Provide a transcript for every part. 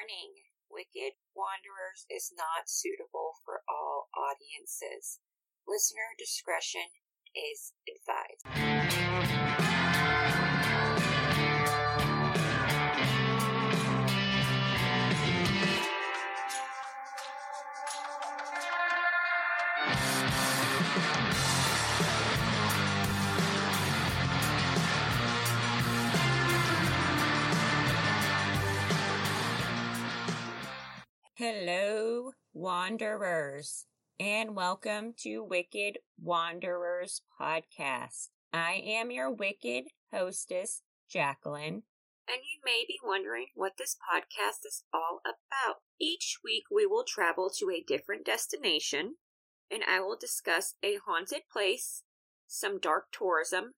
Warning Wicked Wanderers is not suitable for all audiences. Listener discretion is advised. Hello, Wanderers, and welcome to Wicked Wanderers Podcast. I am your wicked hostess, Jacqueline. And you may be wondering what this podcast is all about. Each week we will travel to a different destination, and I will discuss a haunted place, some dark tourism,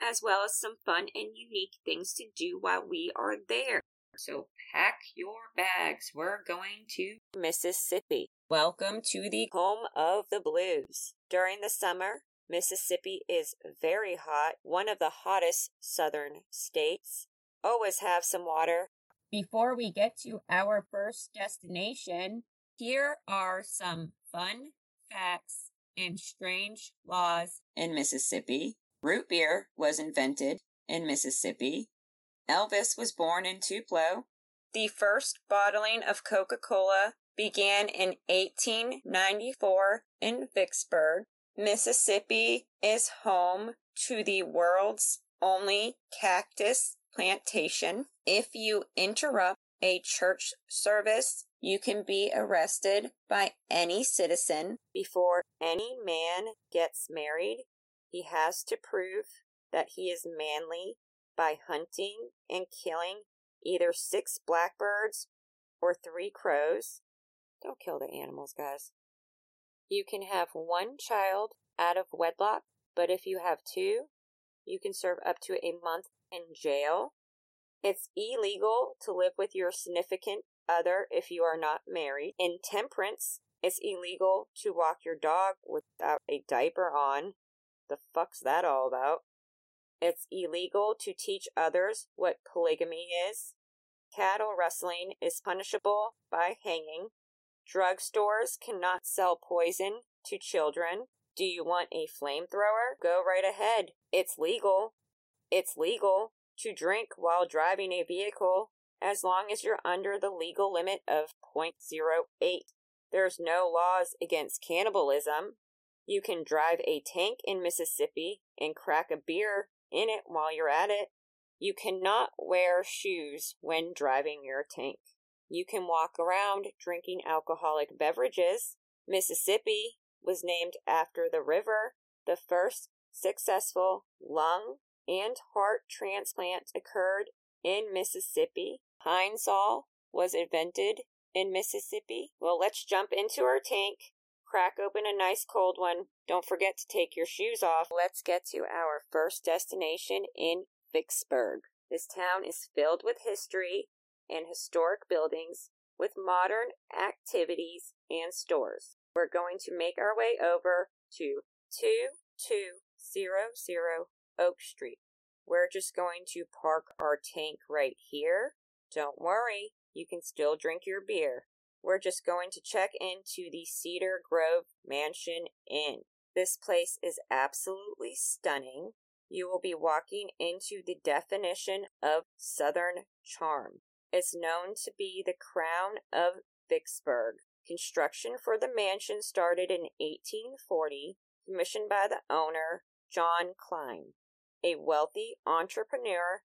as well as some fun and unique things to do while we are there. So pack your bags. We're going to Mississippi. Welcome to the home of the blues. During the summer, Mississippi is very hot, one of the hottest southern states. Always have some water. Before we get to our first destination, here are some fun facts and strange laws in Mississippi. Root beer was invented in Mississippi. Elvis was born in Tupelo. The first bottling of Coca Cola began in 1894 in Vicksburg. Mississippi is home to the world's only cactus plantation. If you interrupt a church service, you can be arrested by any citizen. Before any man gets married, he has to prove that he is manly by hunting and killing either six blackbirds or three crows. Don't kill the animals, guys. You can have one child out of wedlock, but if you have two, you can serve up to a month in jail. It's illegal to live with your significant other if you are not married. In temperance, it's illegal to walk your dog without a diaper on. The fuck's that all about? It's illegal to teach others what polygamy is. Cattle rustling is punishable by hanging. Drugstores cannot sell poison to children. Do you want a flamethrower? Go right ahead. It's legal. It's legal to drink while driving a vehicle as long as you're under the legal limit of 0.08. There's no laws against cannibalism. You can drive a tank in Mississippi and crack a beer in it while you're at it. You cannot wear shoes when driving your tank. You can walk around drinking alcoholic beverages. Mississippi was named after the river. The first successful lung and heart transplant occurred in Mississippi. Pine-Sol was invented in Mississippi. Well, let's jump into our tank Crack open a nice cold one. Don't forget to take your shoes off. Let's get to our first destination in Vicksburg. This town is filled with history and historic buildings with modern activities and stores. We're going to make our way over to 2200 Oak Street. We're just going to park our tank right here. Don't worry, you can still drink your beer. We're just going to check into the Cedar Grove Mansion Inn. This place is absolutely stunning. You will be walking into the definition of Southern charm. It's known to be the crown of Vicksburg. Construction for the mansion started in 1840, commissioned by the owner, John Klein, a wealthy entrepreneur.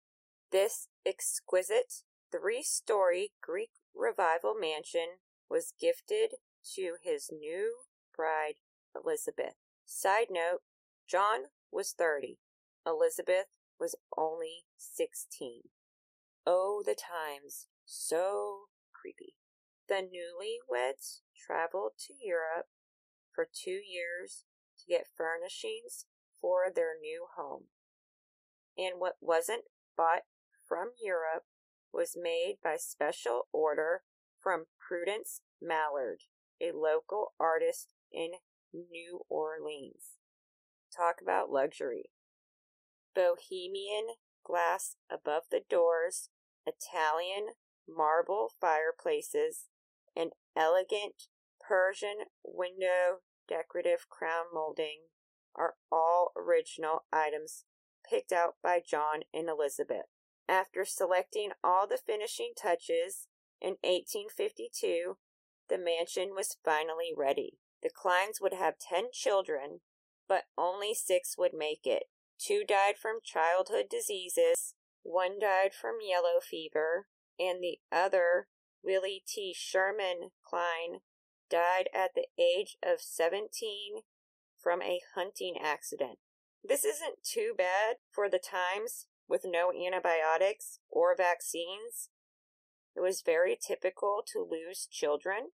This exquisite three story Greek Revival Mansion was gifted to his new bride, Elizabeth. Side note John was 30, Elizabeth was only 16. Oh, the times, so creepy. The newlyweds traveled to Europe for two years to get furnishings for their new home. And what wasn't bought from Europe was made by special order from Prudence Mallard, a local artist in New Orleans. Talk about luxury. Bohemian glass above the doors, Italian marble fireplaces, and elegant Persian window decorative crown molding are all original items picked out by John and Elizabeth. After selecting all the finishing touches in 1852, the mansion was finally ready. The Kleins would have 10 children, but only six would make it. Two died from childhood diseases, one died from yellow fever, and the other, Willie T. Sherman Klein, died at the age of 17 from a hunting accident. This isn't too bad for the times with no antibiotics or vaccines. It was very typical to lose children.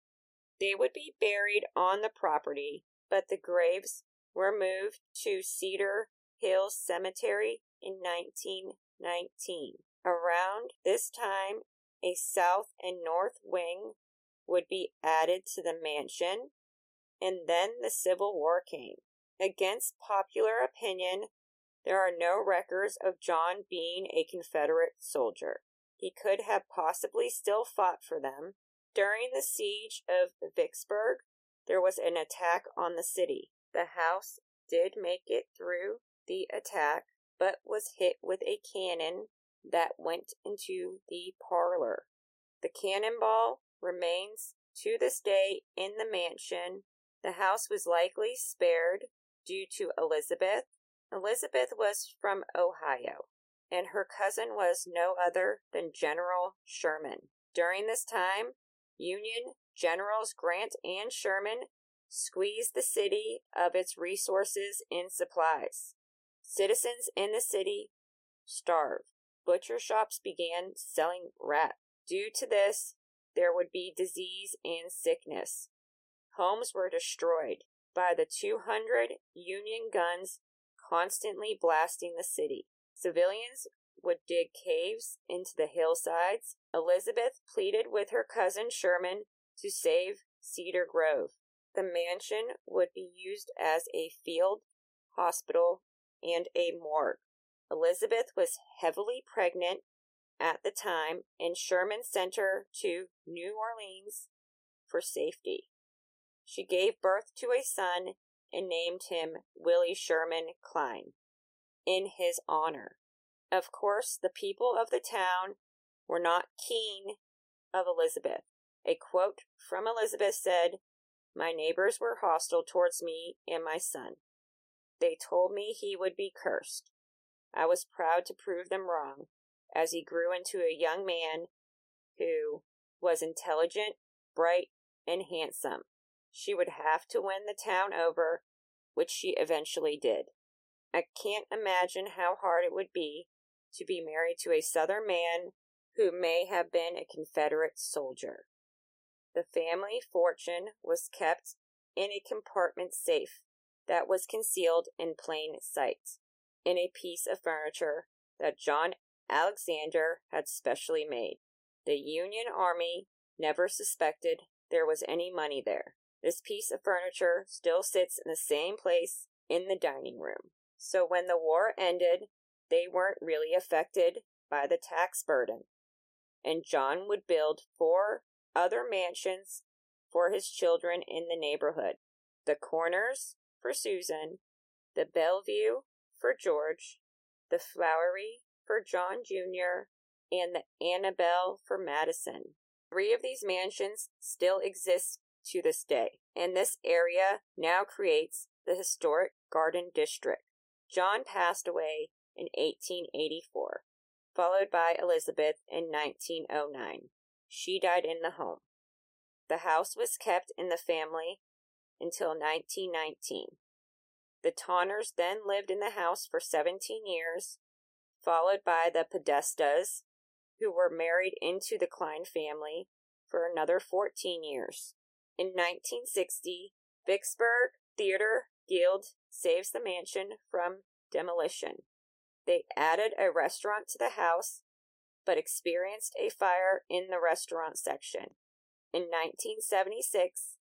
They would be buried on the property, but the graves were moved to Cedar Hills Cemetery in 1919. Around this time, a south and north wing would be added to the mansion, and then the Civil War came. Against popular opinion, there are no records of John being a Confederate soldier. He could have possibly still fought for them. During the siege of Vicksburg, there was an attack on the city. The house did make it through the attack, but was hit with a cannon that went into the parlor. The cannonball remains to this day in the mansion. The house was likely spared due to Elizabeth. Elizabeth was from Ohio, and her cousin was no other than General Sherman. During this time, Union Generals Grant and Sherman squeezed the city of its resources and supplies. Citizens in the city starved. Butcher shops began selling rat. Due to this, there would be disease and sickness. Homes were destroyed by the 200 Union guns constantly blasting the city. Civilians would dig caves into the hillsides. Elizabeth pleaded with her cousin Sherman to save Cedar Grove. The mansion would be used as a field hospital and a morgue. Elizabeth was heavily pregnant at the time, and Sherman sent her to New Orleans for safety. She gave birth to a son and named him Willie Sherman Klein in his honor. Of course, the people of the town were not keen of Elizabeth. A quote from Elizabeth said, My neighbors were hostile towards me and my son. They told me he would be cursed. I was proud to prove them wrong, as he grew into a young man who was intelligent, bright, and handsome. She would have to win the town over, which she eventually did. I can't imagine how hard it would be to be married to a Southern man who may have been a Confederate soldier. The family fortune was kept in a compartment safe that was concealed in plain sight in a piece of furniture that John Alexander had specially made. The Union Army never suspected there was any money there. This piece of furniture still sits in the same place in the dining room. So when the war ended, they weren't really affected by the tax burden. And John would build four other mansions for his children in the neighborhood the Corners for Susan, the Bellevue for George, the Flowery for John Jr., and the Annabelle for Madison. Three of these mansions still exist to this day, and this area now creates the historic Garden District. John passed away in 1884, followed by Elizabeth in 1909. She died in the home. The house was kept in the family until 1919. The Tonners then lived in the house for 17 years, followed by the Podestas, who were married into the Klein family for another 14 years. In 1960, Vicksburg Theater Guild saves the mansion from demolition. They added a restaurant to the house, but experienced a fire in the restaurant section. In 1976,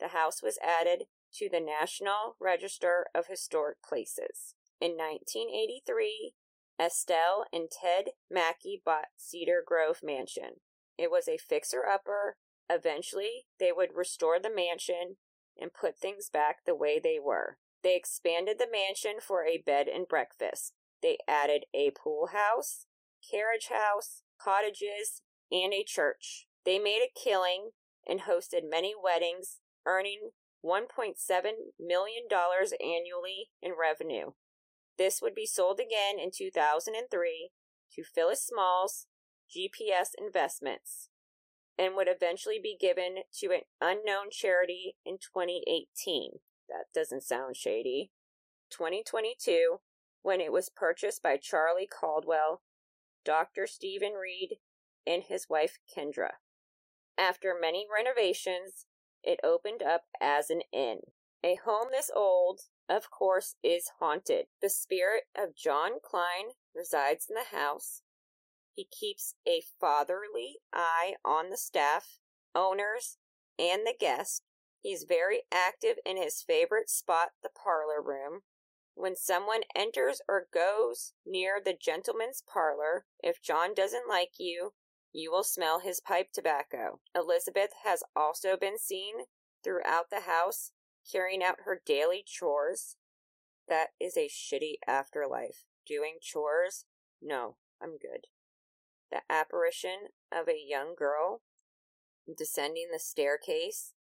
the house was added to the National Register of Historic Places. In 1983, Estelle and Ted Mackey bought Cedar Grove Mansion. It was a fixer upper. Eventually, they would restore the mansion and put things back the way they were. They expanded the mansion for a bed and breakfast. They added a pool house, carriage house, cottages, and a church. They made a killing and hosted many weddings, earning $1.7 million annually in revenue. This would be sold again in 2003 to Phyllis Smalls GPS Investments and would eventually be given to an unknown charity in 2018. That doesn't sound shady. 2022, when it was purchased by Charlie Caldwell, Dr. Stephen Reed, and his wife Kendra. After many renovations, it opened up as an inn. A home this old, of course, is haunted. The spirit of John Klein resides in the house. He keeps a fatherly eye on the staff, owners, and the guests. He's very active in his favorite spot, the parlor room. When someone enters or goes near the gentleman's parlor, if John doesn't like you, you will smell his pipe tobacco. Elizabeth has also been seen throughout the house carrying out her daily chores. That is a shitty afterlife. Doing chores? No, I'm good. The apparition of a young girl descending the staircase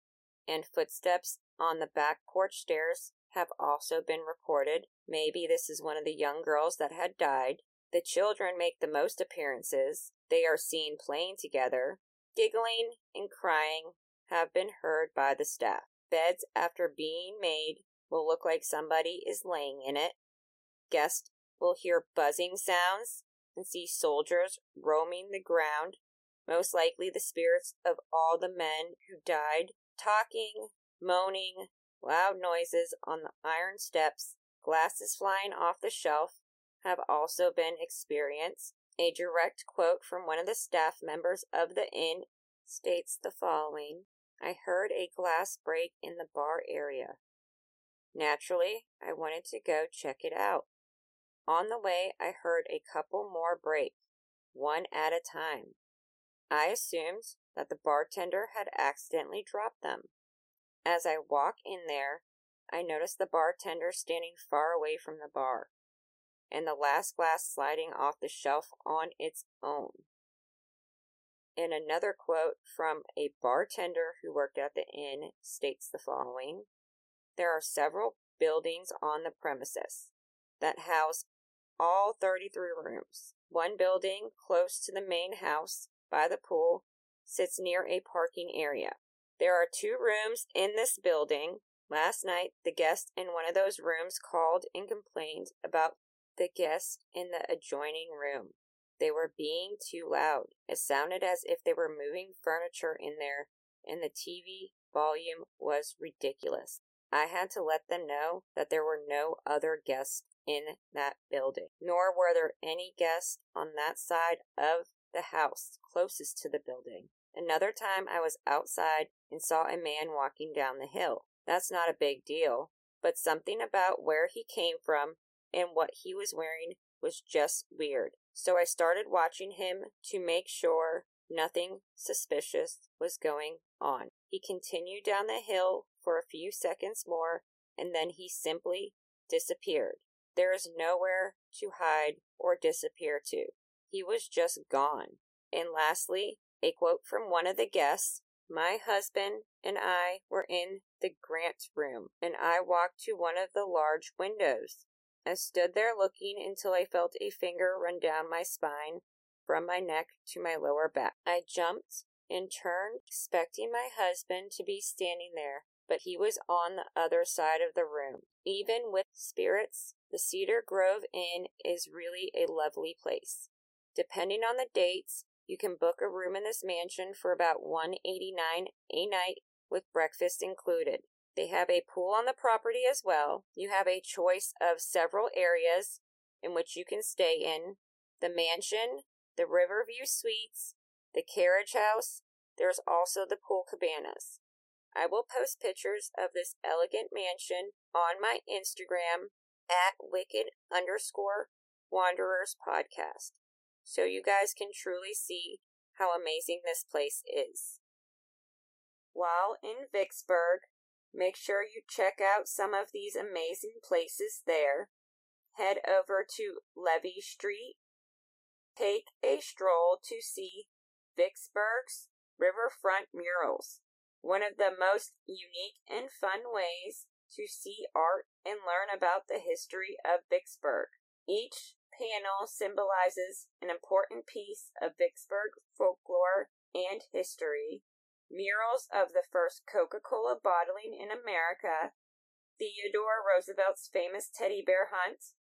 and footsteps on the back porch stairs have also been reported. Maybe this is one of the young girls that had died. The children make the most appearances. They are seen playing together. Giggling and crying have been heard by the staff. Beds, after being made, will look like somebody is laying in it. Guests will hear buzzing sounds and see soldiers roaming the ground, most likely the spirits of all the men who died, talking, moaning, loud noises on the iron steps, glasses flying off the shelf have also been experienced. A direct quote from one of the staff members of the inn states the following I heard a glass break in the bar area. Naturally, I wanted to go check it out. On the way, I heard a couple more break, one at a time. I assumed that the bartender had accidentally dropped them. As I walk in there, I notice the bartender standing far away from the bar, and the last glass sliding off the shelf on its own. And another quote from a bartender who worked at the inn states the following There are several buildings on the premises that house all 33 rooms. One building close to the main house by the pool sits near a parking area. There are two rooms in this building. Last night, the guest in one of those rooms called and complained about the guest in the adjoining room. They were being too loud. It sounded as if they were moving furniture in there, and the TV volume was ridiculous. I had to let them know that there were no other guests in that building, nor were there any guests on that side of the house closest to the building. Another time I was outside and saw a man walking down the hill. That's not a big deal, but something about where he came from and what he was wearing was just weird. So I started watching him to make sure nothing suspicious was going on. He continued down the hill for a few seconds more and then he simply disappeared. There is nowhere to hide or disappear to. He was just gone. And lastly, a quote from one of the guests My husband and I were in the grant room, and I walked to one of the large windows. I stood there looking until I felt a finger run down my spine from my neck to my lower back. I jumped and turned, expecting my husband to be standing there, but he was on the other side of the room. Even with spirits, the Cedar Grove Inn is really a lovely place. Depending on the dates, you can book a room in this mansion for about 189 a night with breakfast included. They have a pool on the property as well. You have a choice of several areas in which you can stay in. The mansion, the Riverview Suites, the carriage house. There's also the pool cabanas. I will post pictures of this elegant mansion on my Instagram at wicked underscore wanderers podcast so you guys can truly see how amazing this place is. While in Vicksburg, make sure you check out some of these amazing places there. Head over to Levee Street. Take a stroll to see Vicksburg's riverfront murals, one of the most unique and fun ways to see art and learn about the history of Vicksburg. Each panel symbolizes an important piece of Vicksburg folklore and history. Murals of the first Coca Cola bottling in America, Theodore Roosevelt's famous teddy bear hunt,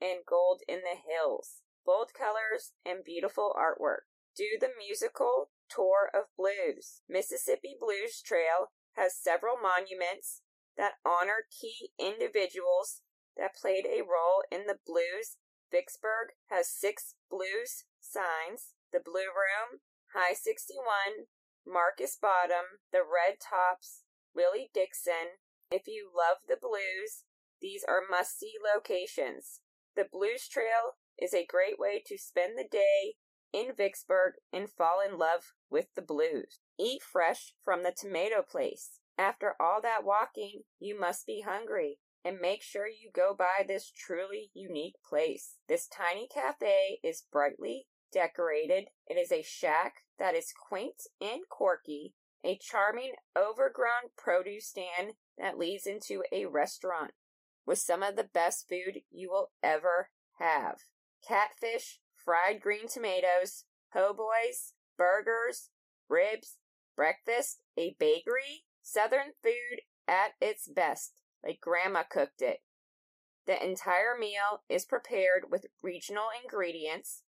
and Gold in the Hills. Bold colors and beautiful artwork. Do the musical Tour of Blues. Mississippi Blues Trail has several monuments that honor key individuals that played a role in the blues. Vicksburg has six blues signs the Blue Room, High 61, Marcus Bottom, the Red Tops, Willie Dixon. If you love the blues, these are must see locations. The Blues Trail is a great way to spend the day in Vicksburg and fall in love with the blues. Eat fresh from the tomato place. After all that walking, you must be hungry and make sure you go by this truly unique place. This tiny cafe is brightly decorated. It is a shack that is quaint and quirky, a charming overgrown produce stand that leads into a restaurant with some of the best food you will ever have. Catfish, fried green tomatoes, po' boys, burgers, ribs, breakfast, a bakery, southern food at its best, like Grandma cooked it. The entire meal is prepared with regional ingredients.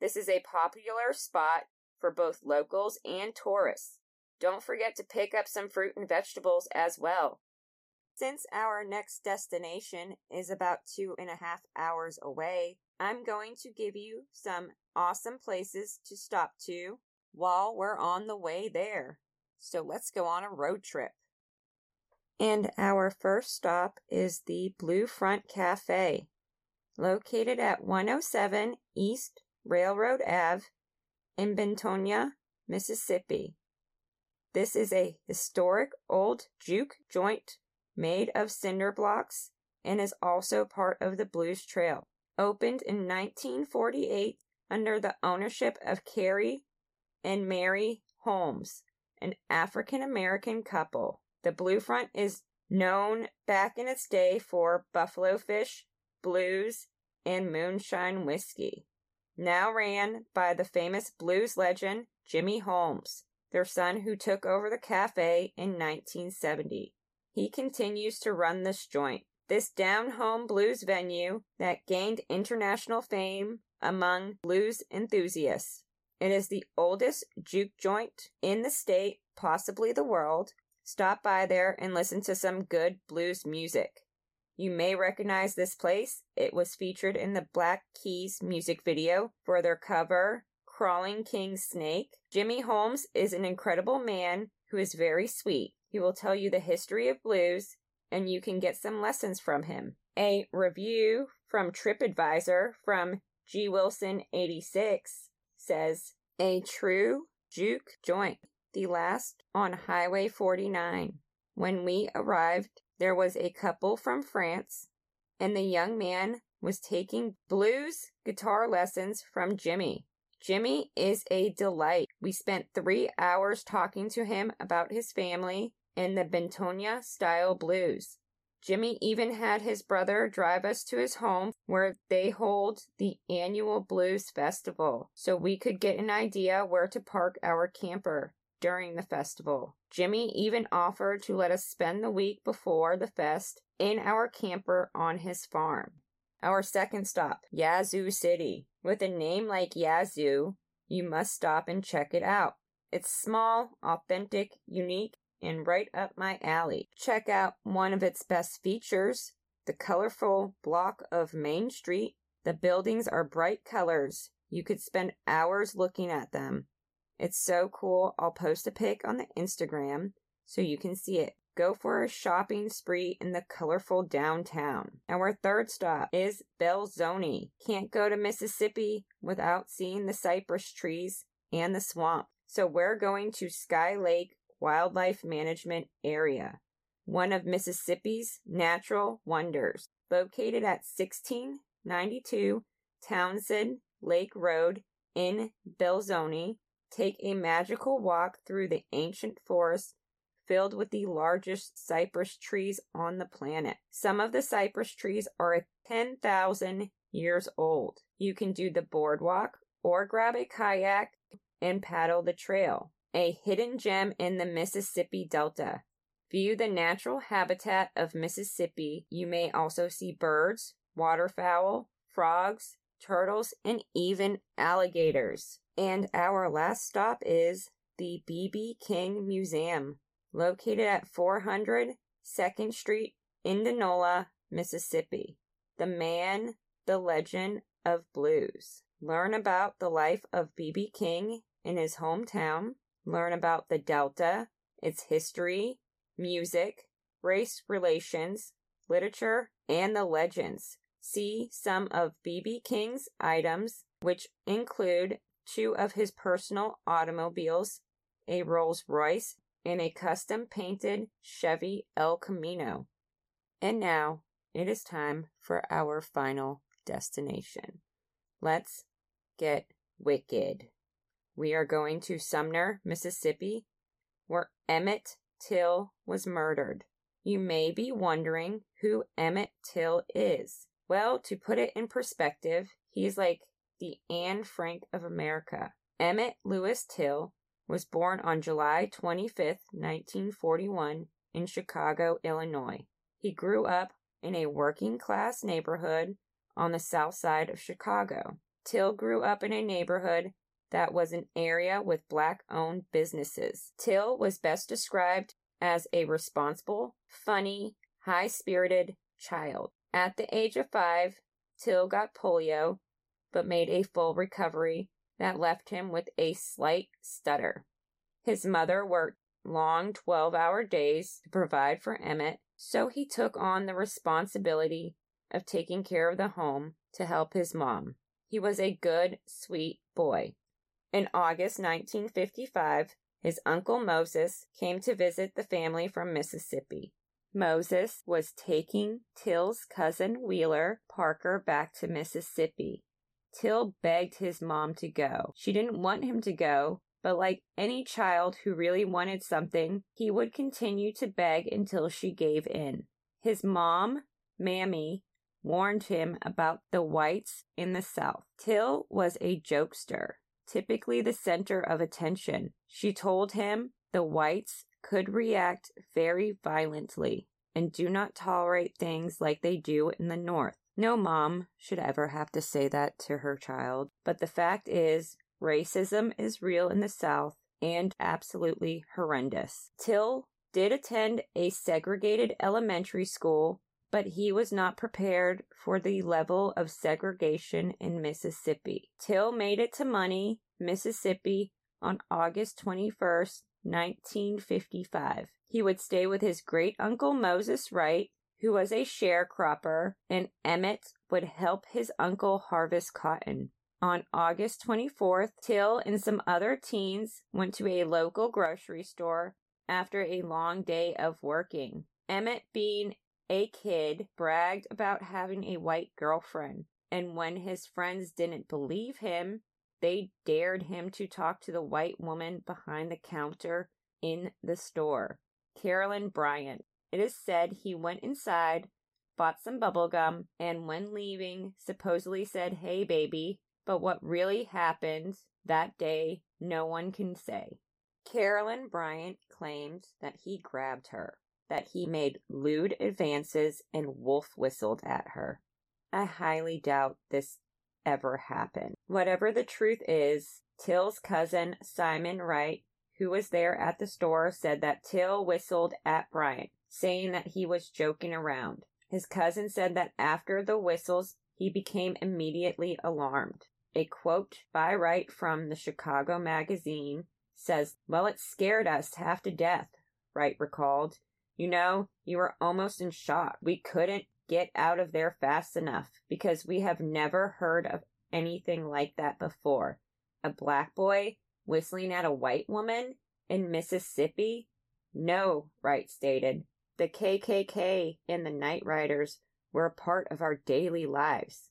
This is a popular spot for both locals and tourists. Don't forget to pick up some fruit and vegetables as well. Since our next destination is about two and a half hours away, I'm going to give you some awesome places to stop to while we're on the way there. So let's go on a road trip. And our first stop is the Blue Front Cafe, located at 107 East Railroad Ave in Bentonia, Mississippi. This is a historic old juke joint made of cinder blocks, and is also part of the Blues Trail. Opened in 1948 under the ownership of Carrie and Mary Holmes, an African American couple. The Blue Front is known back in its day for buffalo fish, blues, and moonshine whiskey. Now ran by the famous blues legend Jimmy Holmes, their son who took over the cafe in 1970. He continues to run this joint. This down home blues venue that gained international fame among blues enthusiasts. It is the oldest juke joint in the state, possibly the world. Stop by there and listen to some good blues music. You may recognize this place. It was featured in the Black Keys music video for their cover, Crawling King Snake. Jimmy Holmes is an incredible man who is very sweet. He will tell you the history of blues, and you can get some lessons from him. A review from TripAdvisor from G. Wilson 86 says, A true juke joint, the last on Highway 49. When we arrived, there was a couple from France, and the young man was taking blues guitar lessons from Jimmy. Jimmy is a delight. We spent three hours talking to him about his family in the Bentonia style blues. Jimmy even had his brother drive us to his home where they hold the annual blues festival so we could get an idea where to park our camper during the festival. Jimmy even offered to let us spend the week before the fest in our camper on his farm. Our second stop, Yazoo City. With a name like Yazoo, you must stop and check it out. It's small, authentic, unique, and right up my alley. Check out one of its best features the colorful block of Main Street. The buildings are bright colors. You could spend hours looking at them. It's so cool. I'll post a pic on the Instagram so you can see it. Go for a shopping spree in the colorful downtown. Our third stop is Belzoni. Can't go to Mississippi without seeing the cypress trees and the swamp. So we're going to Sky Lake Wildlife Management Area, one of Mississippi's natural wonders, located at 1692 Townsend Lake Road in Belzoni. Take a magical walk through the ancient forest filled with the largest cypress trees on the planet. Some of the cypress trees are 10,000 years old. You can do the boardwalk or grab a kayak and paddle the trail. A hidden gem in the Mississippi Delta. View the natural habitat of Mississippi. You may also see birds, waterfowl, frogs, turtles, and even alligators. And our last stop is the B.B. King Museum located at 400 2nd Street, Indianola, Mississippi. The Man, the Legend of Blues. Learn about the life of B.B. King in his hometown. Learn about the Delta, its history, music, race relations, literature, and the legends. See some of B.B. King's items, which include two of his personal automobiles, a Rolls Royce and a custom painted Chevy El Camino. And now it is time for our final destination. Let's get wicked. We are going to Sumner, Mississippi, where Emmett Till was murdered. You may be wondering who Emmett Till is. Well, to put it in perspective, he's like the Anne Frank of America. Emmett Lewis Till was born on July 25, 1941, in Chicago, Illinois. He grew up in a working class neighborhood on the south side of Chicago. Till grew up in a neighborhood that was an area with black owned businesses. Till was best described as a responsible, funny, high spirited child. At the age of five, Till got polio, but made a full recovery that left him with a slight stutter. His mother worked long 12 hour days to provide for Emmett, so he took on the responsibility of taking care of the home to help his mom. He was a good, sweet boy. In August 1955, his uncle Moses came to visit the family from Mississippi. Moses was taking Till's cousin Wheeler Parker back to Mississippi. Till begged his mom to go. She didn't want him to go, but like any child who really wanted something, he would continue to beg until she gave in. His mom, Mamie, warned him about the whites in the South. Till was a jokester, typically the center of attention. She told him the whites could react very violently and do not tolerate things like they do in the North. No mom should ever have to say that to her child, but the fact is, racism is real in the South and absolutely horrendous. Till did attend a segregated elementary school, but he was not prepared for the level of segregation in Mississippi. Till made it to Money, Mississippi on August 21st, 1955. He would stay with his great uncle Moses Wright who was a sharecropper, and Emmett would help his uncle harvest cotton. On August 24th, Till and some other teens went to a local grocery store after a long day of working. Emmett, being a kid, bragged about having a white girlfriend, and when his friends didn't believe him, they dared him to talk to the white woman behind the counter in the store, Carolyn Bryant. It is said he went inside, bought some bubble gum, and when leaving, supposedly said, Hey, baby. But what really happened that day, no one can say. Carolyn Bryant claims that he grabbed her, that he made lewd advances and wolf whistled at her. I highly doubt this ever happened. Whatever the truth is, Till's cousin, Simeon Wright, who was there at the store, said that Till whistled at Bryant saying that he was joking around. His cousin said that after the whistles, he became immediately alarmed. A quote by Wright from the Chicago Magazine says, Well, it scared us half to death, Wright recalled. You know, you were almost in shock. We couldn't get out of there fast enough because we have never heard of anything like that before. A black boy whistling at a white woman in Mississippi? No, Wright stated. The KKK and the Night Riders were a part of our daily lives.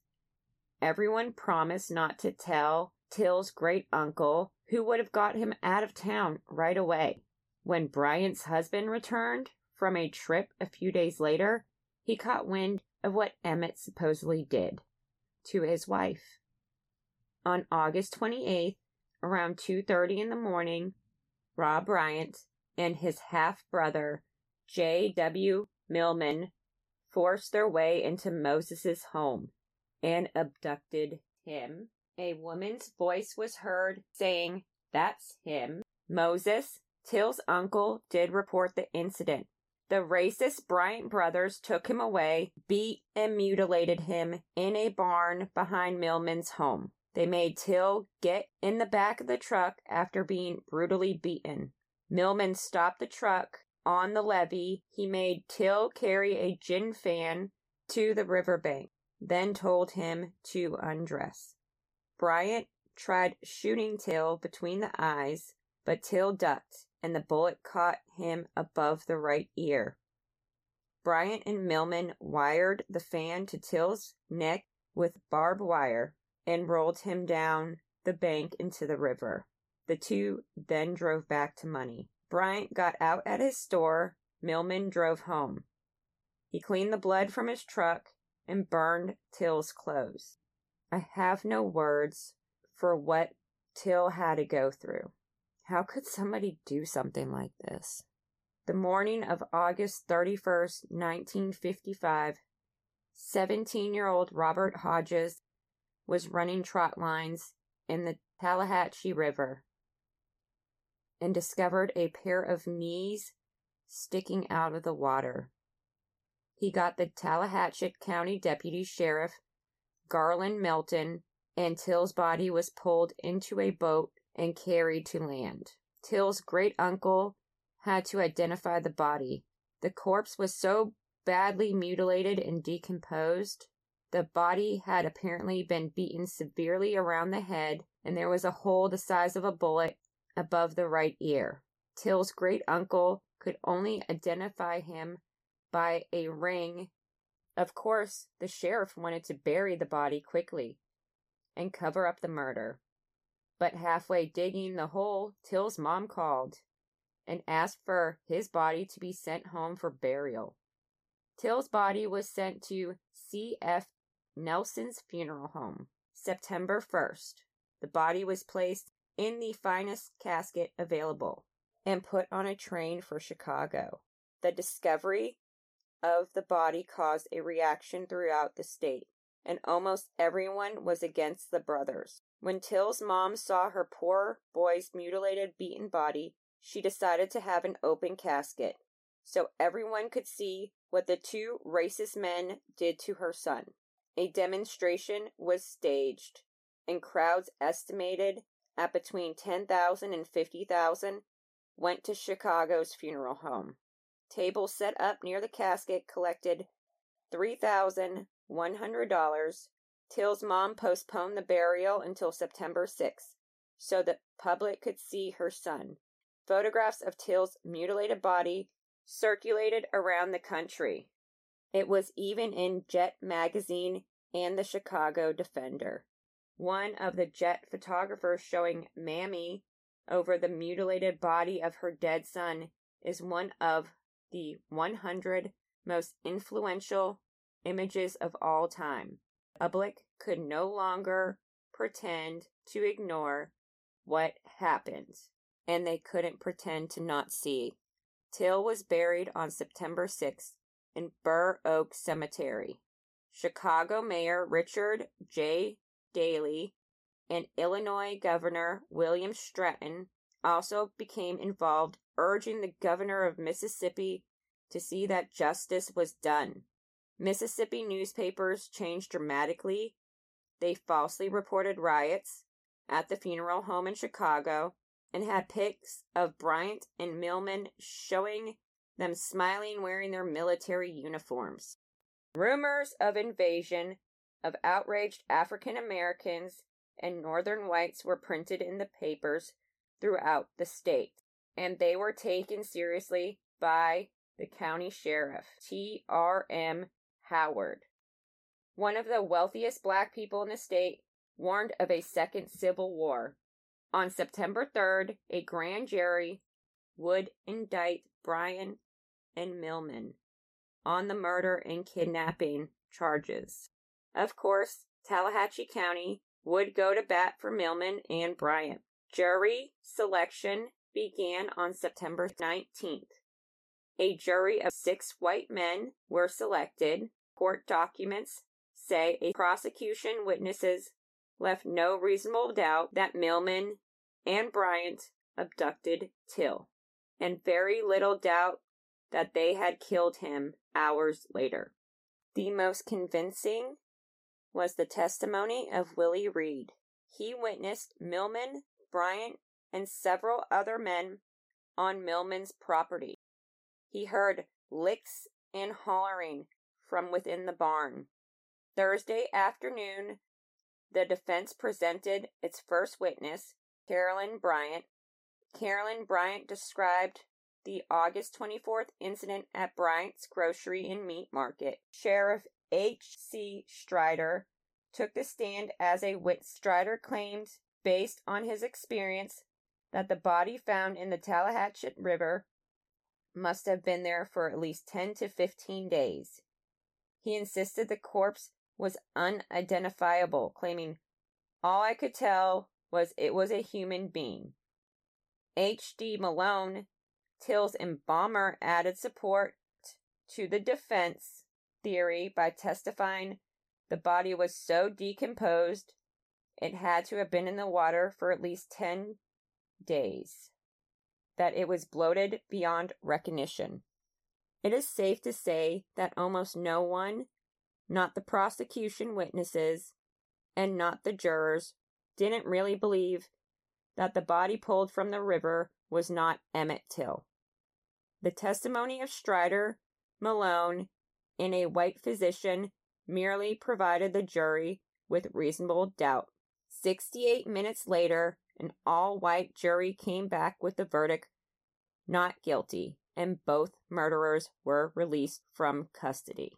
Everyone promised not to tell Till's great uncle, who would have got him out of town right away. When Bryant's husband returned from a trip a few days later, he caught wind of what Emmett supposedly did to his wife. On August 28th, around 2:30 in the morning, Roy Bryant and his half-brother J.W. Milam forced their way into Moses's home and abducted him. A woman's voice was heard saying, That's him. Moses, Till's uncle, did report the incident. The racist Bryant brothers took him away, beat, and mutilated him in a barn behind Milam's home. They made Till get in the back of the truck after being brutally beaten. Milam stopped the truck on the levee. He made Till carry a gin fan to the riverbank, then told him to undress. Bryant tried shooting Till between the eyes, but Till ducked and the bullet caught him above the right ear. Bryant and Milam wired the fan to Till's neck with barbed wire and rolled him down the bank into the river. The two then drove back to money. Bryant got out at his store. Milam drove home. He cleaned the blood from his truck and burned Till's clothes. I have no words for what Till had to go through. How could somebody do something like this? The morning of August 31st, 1955, 17 year old Robert Hodges was running trot lines in the Tallahatchie River and discovered a pair of knees sticking out of the water. He got the Tallahatchie County Deputy Sheriff, Garland Melton, and Till's body was pulled into a boat and carried to land. Till's great uncle had to identify the body. The corpse was so badly mutilated and decomposed. The body had apparently been beaten severely around the head, and there was a hole the size of a bullet above the right ear. Till's great uncle could only identify him by a ring. Of course, the sheriff wanted to bury the body quickly and cover up the murder. But halfway digging the hole, Till's mom called and asked for his body to be sent home for burial. Till's body was sent to C.F. Nelson's funeral home September 1st. The body was placed in the finest casket available and put on a train for Chicago. The discovery of the body caused a reaction throughout the state, and almost everyone was against the brothers. When Till's mom saw her poor boy's mutilated, beaten body, she decided to have an open casket so everyone could see what the two racist men did to her son. A demonstration was staged, and crowds estimated at between 10,000 and 50,000 went to Chicago's funeral home. Tables set up near the casket collected $3,100 Till's mom postponed the burial until September 6th so the public could see her son. Photographs of Till's mutilated body circulated around the country. It was even in Jet magazine and the Chicago Defender. One of the Jet photographers showing Mamie over the mutilated body of her dead son is one of the 100 most influential images of all time public could no longer pretend to ignore what happened, and they couldn't pretend to not see. Till was buried on September 6th in Burr Oak Cemetery. Chicago Mayor Richard J. Daley and Illinois Governor William Stratton also became involved, urging the governor of Mississippi to see that justice was done. Mississippi newspapers changed dramatically. They falsely reported riots at the funeral home in Chicago and had pics of Bryant and Milam showing them smiling wearing their military uniforms. Rumors of invasion of outraged African Americans and Northern whites were printed in the papers, throughout the state, and they were taken seriously by the county sheriff, T.R.M. Howard. One of the wealthiest black people in the state warned of a second civil war. On September 3rd, a grand jury would indict Bryant and Milam on the murder and kidnapping charges. Of course, Tallahatchie County would go to bat for Milam and Bryant. Jury selection began on September 19th. A jury of six white men were selected. Court documents say a prosecution witnesses left no reasonable doubt that Milam and Bryant abducted Till, and very little doubt that they had killed him hours later. The most convincing was the testimony of Willie Reed. He witnessed Milam, Bryant, and several other men on Milam's property. He heard licks and hollering from within the barn. Thursday afternoon, the defense presented its first witness, Carolyn Bryant. Carolyn Bryant described the August 24th incident at Bryant's Grocery and Meat Market. Sheriff H.C. Strider took the stand as a witness. Strider claimed, based on his experience, that the body found in the Tallahatchie River must have been there for at least 10 to 15 days. He insisted the corpse was unidentifiable, claiming, All I could tell was it was a human being. H.D. Malone, Till's embalmer, added support to the defense theory by testifying the body was so decomposed it had to have been in the water for at least 10 days, that it was bloated beyond recognition. It is safe to say that almost no one not the prosecution witnesses, and not the jurors, didn't really believe that the body pulled from the river was not Emmett Till. The testimony of Strider, Malone, and a white physician merely provided the jury with reasonable doubt. 68 minutes later, an all white jury came back with the verdict not guilty, and both murderers were released from custody.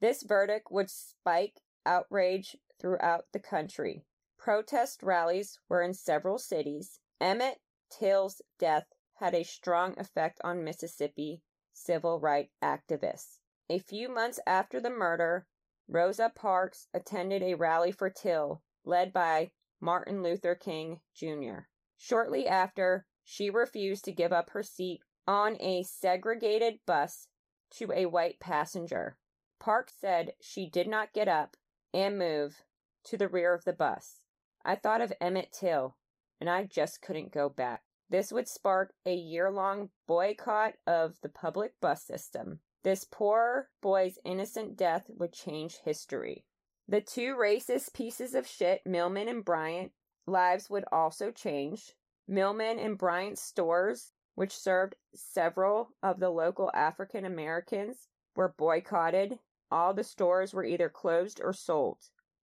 This verdict would spike outrage throughout the country. Protest rallies were in several cities. Emmett Till's death had a strong effect on Mississippi civil rights activists. A few months after the murder, Rosa Parks attended a rally for Till, led by Martin Luther King Jr. Shortly after, she refused to give up her seat on a segregated bus to a white passenger. Park said she did not get up and move to the rear of the bus. I thought of Emmett Till, and I just couldn't go back. This would spark a year long boycott of the public bus system. This poor boy's innocent death would change history. The two racist pieces of shit, Milam and Bryant, lives would also change. Milam and Bryant's stores, which served several of the local African Americans, were boycotted all the stores were either closed or sold.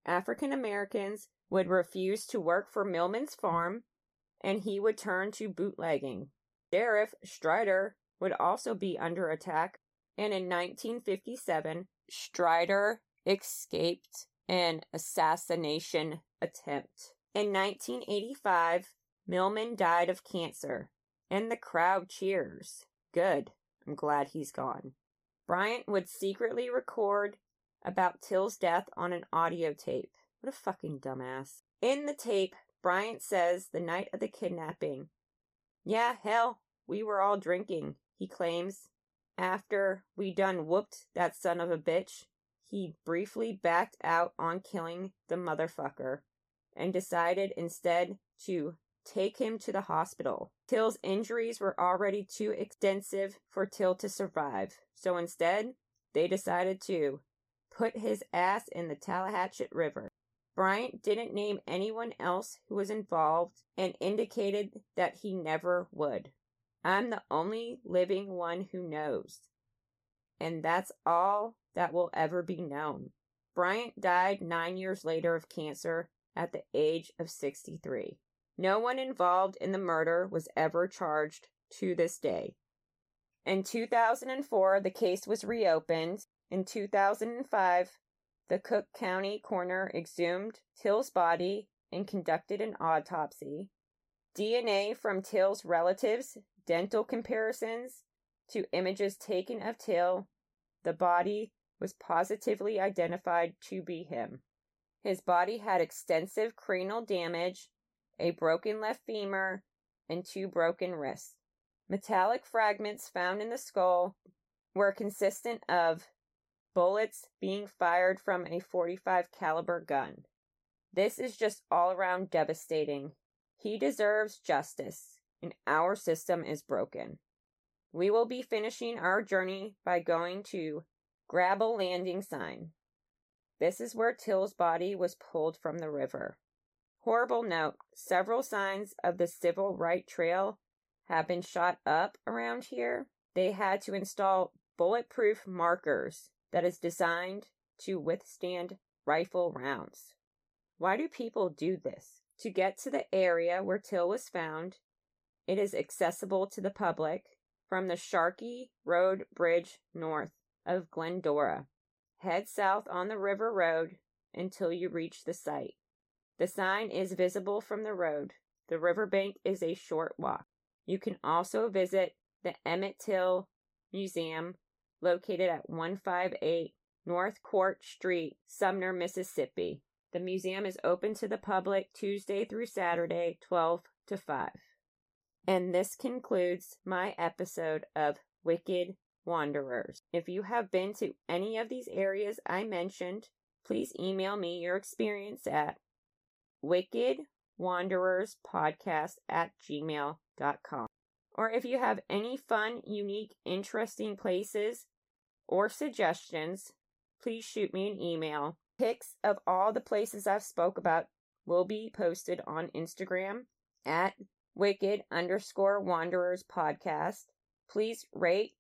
African Americans would refuse to work for Milam's farm, and he would turn to bootlegging. Sheriff Strider would also be under attack, and in 1957, Strider escaped an assassination attempt. In 1985, Milam died of cancer, and the crowd cheers. Good. I'm glad he's gone. Bryant would secretly record about Till's death on an audio tape. What a fucking dumbass. In the tape, Bryant says the night of the kidnapping, Yeah, hell, we were all drinking, he claims. After we done whooped that son of a bitch, he briefly backed out on killing the motherfucker and decided instead to take him to the hospital. Till's injuries were already too extensive for Till to survive, so instead, they decided to put his ass in the Tallahatchie River. Bryant didn't name anyone else who was involved and indicated that he never would. I'm the only living one who knows. And that's all that will ever be known. Bryant died nine years later of cancer at the age of 63. No one involved in the murder was ever charged to this day. In 2004, the case was reopened. In 2005, the Cook County coroner exhumed Till's body and conducted an autopsy. DNA from Till's relatives, dental comparisons to images taken of Till, the body was positively identified to be him. His body had extensive cranial damage, a broken left femur, and two broken wrists. Metallic fragments found in the skull were consistent of bullets being fired from a 45 caliber gun. This is just all around devastating. He deserves justice, and our system is broken. We will be finishing our journey by going to Graball Landing Sign. This is where Till's body was pulled from the river. Horrible note several signs of the Civil Right Trail have been shot up around here. They had to install bulletproof markers that is designed to withstand rifle rounds. Why do people do this? To get to the area where Till was found, it is accessible to the public from the Sharkey Road Bridge north of Glendora. Head south on the River Road until you reach the site. The sign is visible from the road. The riverbank is a short walk. You can also visit the Emmett Till Museum located at 158 North Court Street, Sumner, Mississippi. The museum is open to the public Tuesday through Saturday, 12 to 5. And this concludes my episode of Wicked Wanderers. If you have been to any of these areas I mentioned, please email me your experience at wickedwandererspodcast at gmail.com. Or if you have any fun, unique, interesting places or suggestions, please shoot me an email. Pics of all the places I've spoke about will be posted on Instagram at wicked underscore wanderers podcast. Please rate,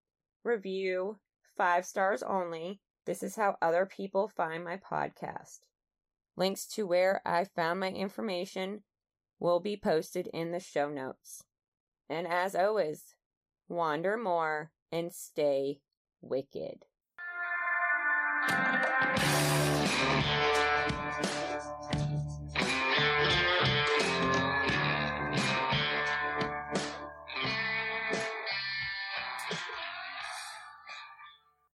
review, five stars only. This is how other people find my podcast. Links to where I found my information will be posted in the show notes. And as always, wander more and stay wicked.